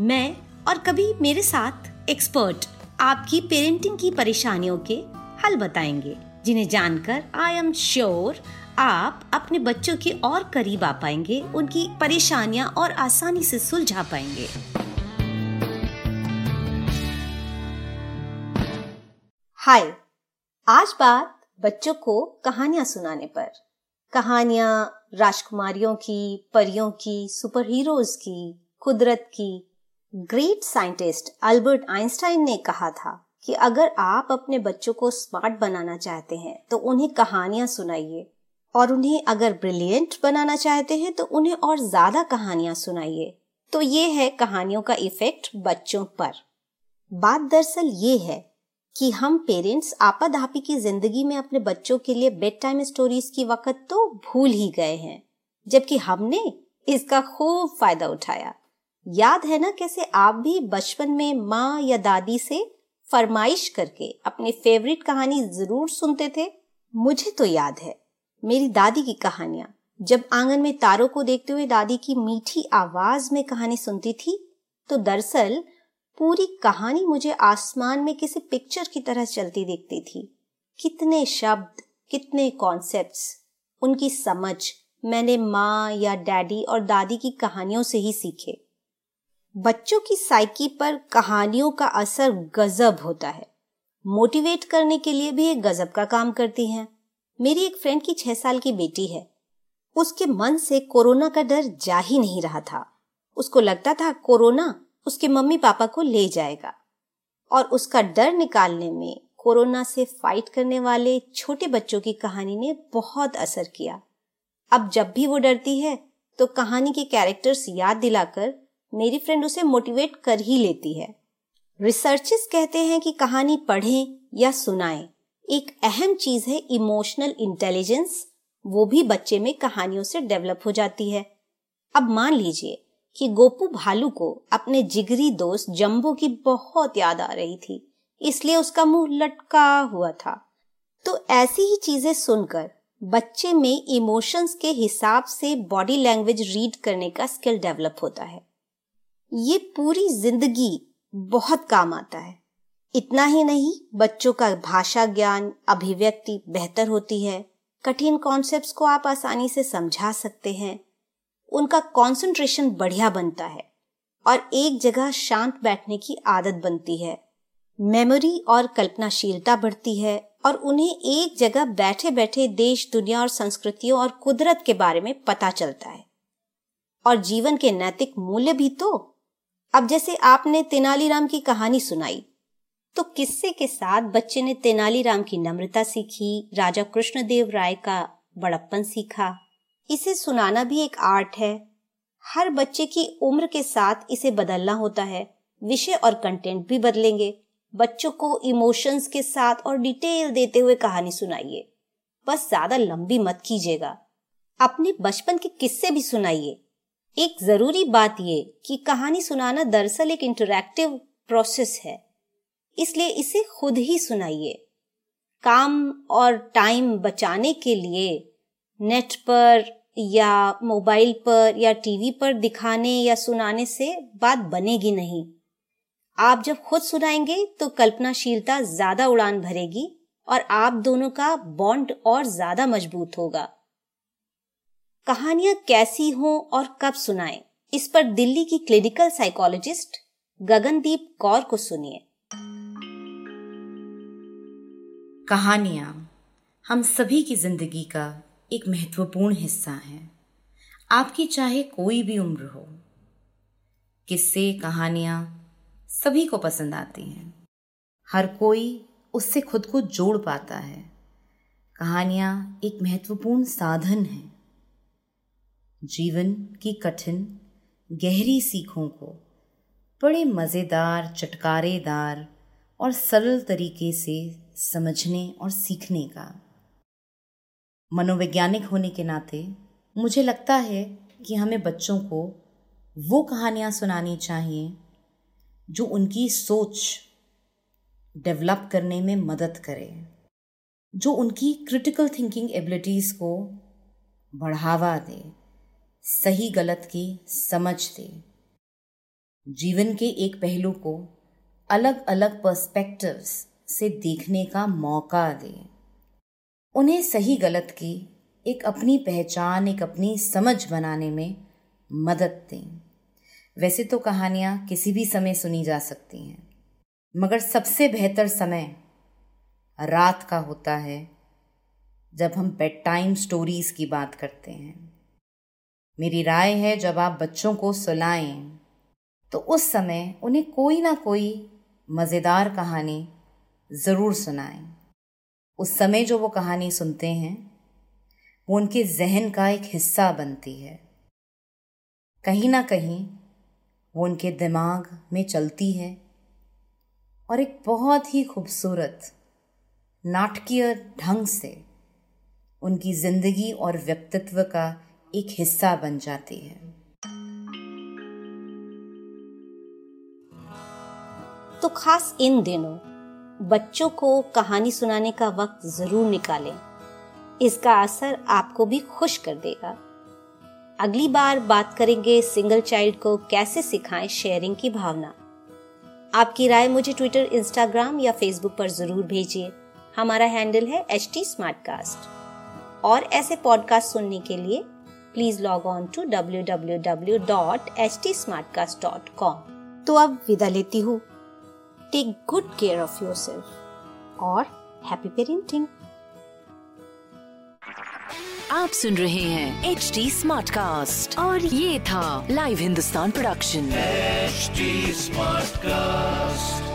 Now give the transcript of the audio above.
मैं और कभी मेरे साथ एक्सपर्ट आपकी पेरेंटिंग की परेशानियों के हल बताएँगे, जिन्हें जानकर आई एम श्योर आप अपने बच्चों के और करीब आ पाएँगे, उनकी परेशानियाँ और आसानी से सुलझा पाएँगे। हाय आज बात बच्चों को कहानियाँ सुनाने पर। कहानियाँ राजकुमारियों की, परियों की सुपर हीरोज की, कुदरत की ग्रेट साइंटिस्ट अल्बर्ट आइंस्टाइन ने कहा था कि अगर आप अपने बच्चों को स्मार्ट बनाना चाहते हैं तो उन्हें कहानियाँ सुनाइए। और उन्हें अगर ब्रिलियंट बनाना चाहते हैं तो उन्हें और ज़्यादा कहानियाँ सुनाइए। तो ये है कहानियों का इफ़ेक्ट बच्चों पर। बात दरअसल ये है कि हम पेरेंट्स आपाधापी की ज़िंदगी में अपने बच्चों के लिए बेड टाइम स्टोरीज की वक्त तो भूल ही गए हैं, जबकि हमने इसका खूब फ़ायदा उठाया। याद है ना कैसे आप भी बचपन में माँ या दादी से फरमाइश करके अपनी फेवरेट कहानी ज़रूर सुनते थे? मुझे तो याद है, मेरी दादी की कहानियाँ। जब आँगन में तारों को देखते हुए दादी की मीठी आवाज़ में कहानी सुनती थी तो दरअसल पूरी कहानी मुझे आसमान में किसी पिक्चर की तरह चलती दिखती थी। कितने शब्द, कितने कॉन्सेप्ट्स उनकी समझ मैंने माँ या डैडी और दादी की कहानियों से ही सीखे। बच्चों की साइकी पर कहानियों का असर गजब होता है। मोटिवेट करने के लिए भी एक गजब का काम करती हैं। मेरी एक फ्रेंड की छह साल की बेटी है। उसके मन से कोरोना का डर जा ही नहीं रहा था। उसको लगता था कोरोना उसके मम्मी पापा को ले जाएगा। और उसका डर निकालने में कोरोना से फाइट करने वाले छोटे बच्चों की कहानी ने बहुत असर किया। अब जब भी वो डरती है तो कहानी के कैरेक्टर्स याद दिलाकर मेरी फ्रेंड उसे मोटिवेट कर ही लेती है। रिसर्चेस कहते हैं कि कहानी पढ़ें या सुनाएँ, एक अहम चीज़ है इमोशनल इंटेलिजेंस वो भी बच्चे में कहानियों से डेवलप हो जाती है। अब मान लीजिए कि गोपू भालू को अपने जिगरी दोस्त जम्बो की बहुत याद आ रही थी, इसलिए उसका मुँह लटका हुआ था। तो ऐसी ही चीज़ें सुनकर बच्चे में इमोशंस के हिसाब से बॉडी लैंग्वेज रीड करने का स्किल डेवलप होता है। ये पूरी ज़िंदगी बहुत काम आता है। इतना ही नहीं, बच्चों का भाषा ज्ञान, अभिव्यक्ति बेहतर होती है। कठिन कॉन्सेप्ट्स को आप आसानी से समझा सकते हैं। उनका कंसंट्रेशन बढ़िया बनता है और एक जगह शांत बैठने की आदत बनती है। मेमोरी और कल्पनाशीलता बढ़ती है और उन्हें एक जगह बैठे बैठे देश, दुनिया और संस्कृतियों और कुदरत के बारे में पता चलता है। और जीवन के नैतिक मूल्य भी तो अब जैसे आपने तेनालीराम की कहानी सुनाई तो किस्से के साथ बच्चे ने तेनालीराम की नम्रता सीखी, राजा कृष्णदेव राय का बड़प्पन सीखा। इसे सुनाना भी एक आर्ट है। हर बच्चे की उम्र के साथ इसे बदलना होता है। विषय और कंटेंट भी बदलेंगे। बच्चों को इमोशंस के साथ और डिटेल देते हुए कहानी सुनाइए। बस ज़्यादा लंबी मत कीजिएगा। अपने बचपन के किस्से भी सुनाइए। एक ज़रूरी बात ये कि कहानी सुनाना दरअसल एक इंटरैक्टिव प्रोसेस है। इसलिए इसे खुद ही सुनाइए। काम और टाइम बचाने के लिए नेट पर या मोबाइल पर या टीवी पर दिखाने या सुनाने से बात बनेगी नहीं। आप जब खुद सुनाएँगे तो कल्पनाशीलता ज़्यादा उड़ान भरेगी और आप दोनों का बॉन्ड और ज़्यादा मज़बूत होगा। कहानियाँ कैसी हों और कब सुनाएँ, इस पर दिल्ली की क्लिनिकल साइकोलॉजिस्ट गगनदीप कौर को सुनिए। कहानियाँ हम सभी की ज़िंदगी का एक महत्वपूर्ण हिस्सा है। आपकी चाहे कोई भी उम्र हो, किस्से, कहानियाँ सभी को पसंद आती हैं। हर कोई उससे खुद को जोड़ पाता है। कहानियाँ एक महत्वपूर्ण साधन है। जीवन की कठिन, गहरी सीखों को, बड़े मज़ेदार, चटकारेदार और सरल तरीके से समझने और सीखने का। मनोवैज्ञानिक होने के नाते मुझे लगता है कि हमें बच्चों को वो कहानियाँ सुनानी चाहिए जो उनकी सोच डेवलप करने में मदद करे, जो उनकी क्रिटिकल थिंकिंग एबिलिटीज़ को बढ़ावा दे। सही गलत की समझ दे जीवन के एक पहलू को अलग अलग पर्सपेक्टिव्स से देखने का मौका दे। उन्हें सही गलत की एक अपनी पहचान, एक अपनी समझ बनाने में मदद दें। वैसे तो कहानियाँ किसी भी समय सुनी जा सकती हैं, मगर सबसे बेहतर समय रात का होता है जब हम बेड टाइम स्टोरीज की बात करते हैं। मेरी राय है जब आप बच्चों को सुलाएँ। तो उस समय उन्हें कोई ना कोई मज़ेदार कहानी ज़रूर सुनाएँ। उस समय जो वो कहानी सुनते हैं, वो उनके जहन का एक हिस्सा बनती है। कहीं ना कहीं वो उनके दिमाग में चलती है और एक बहुत ही खूबसूरत, नाटकीय ढंग से उनकी ज़िंदगी और व्यक्तित्व का एक हिस्सा बन जाती है। तो खास इन दिनों बच्चों को कहानी सुनाने का वक्त ज़रूर निकालें। इसका असर आपको भी खुश कर देगा। अगली बार बात करेंगे सिंगल चाइल्ड को कैसे सिखाएँ शेयरिंग की भावना। आपकी राय मुझे ट्विटर, इंस्टाग्राम या फेसबुक पर ज़रूर भेजिए। हमारा हैंडल है एच टी और ऐसे पॉडकास्ट सुनने के लिए please log on to W W W dot H T तो अब विदा लेती हूँ। Take good care of yourself और हैप्पी पेरेंटिंग आप सुन रहे हैं एच डी स्मार्ट कास्ट और ये था live Hindustan production smart cast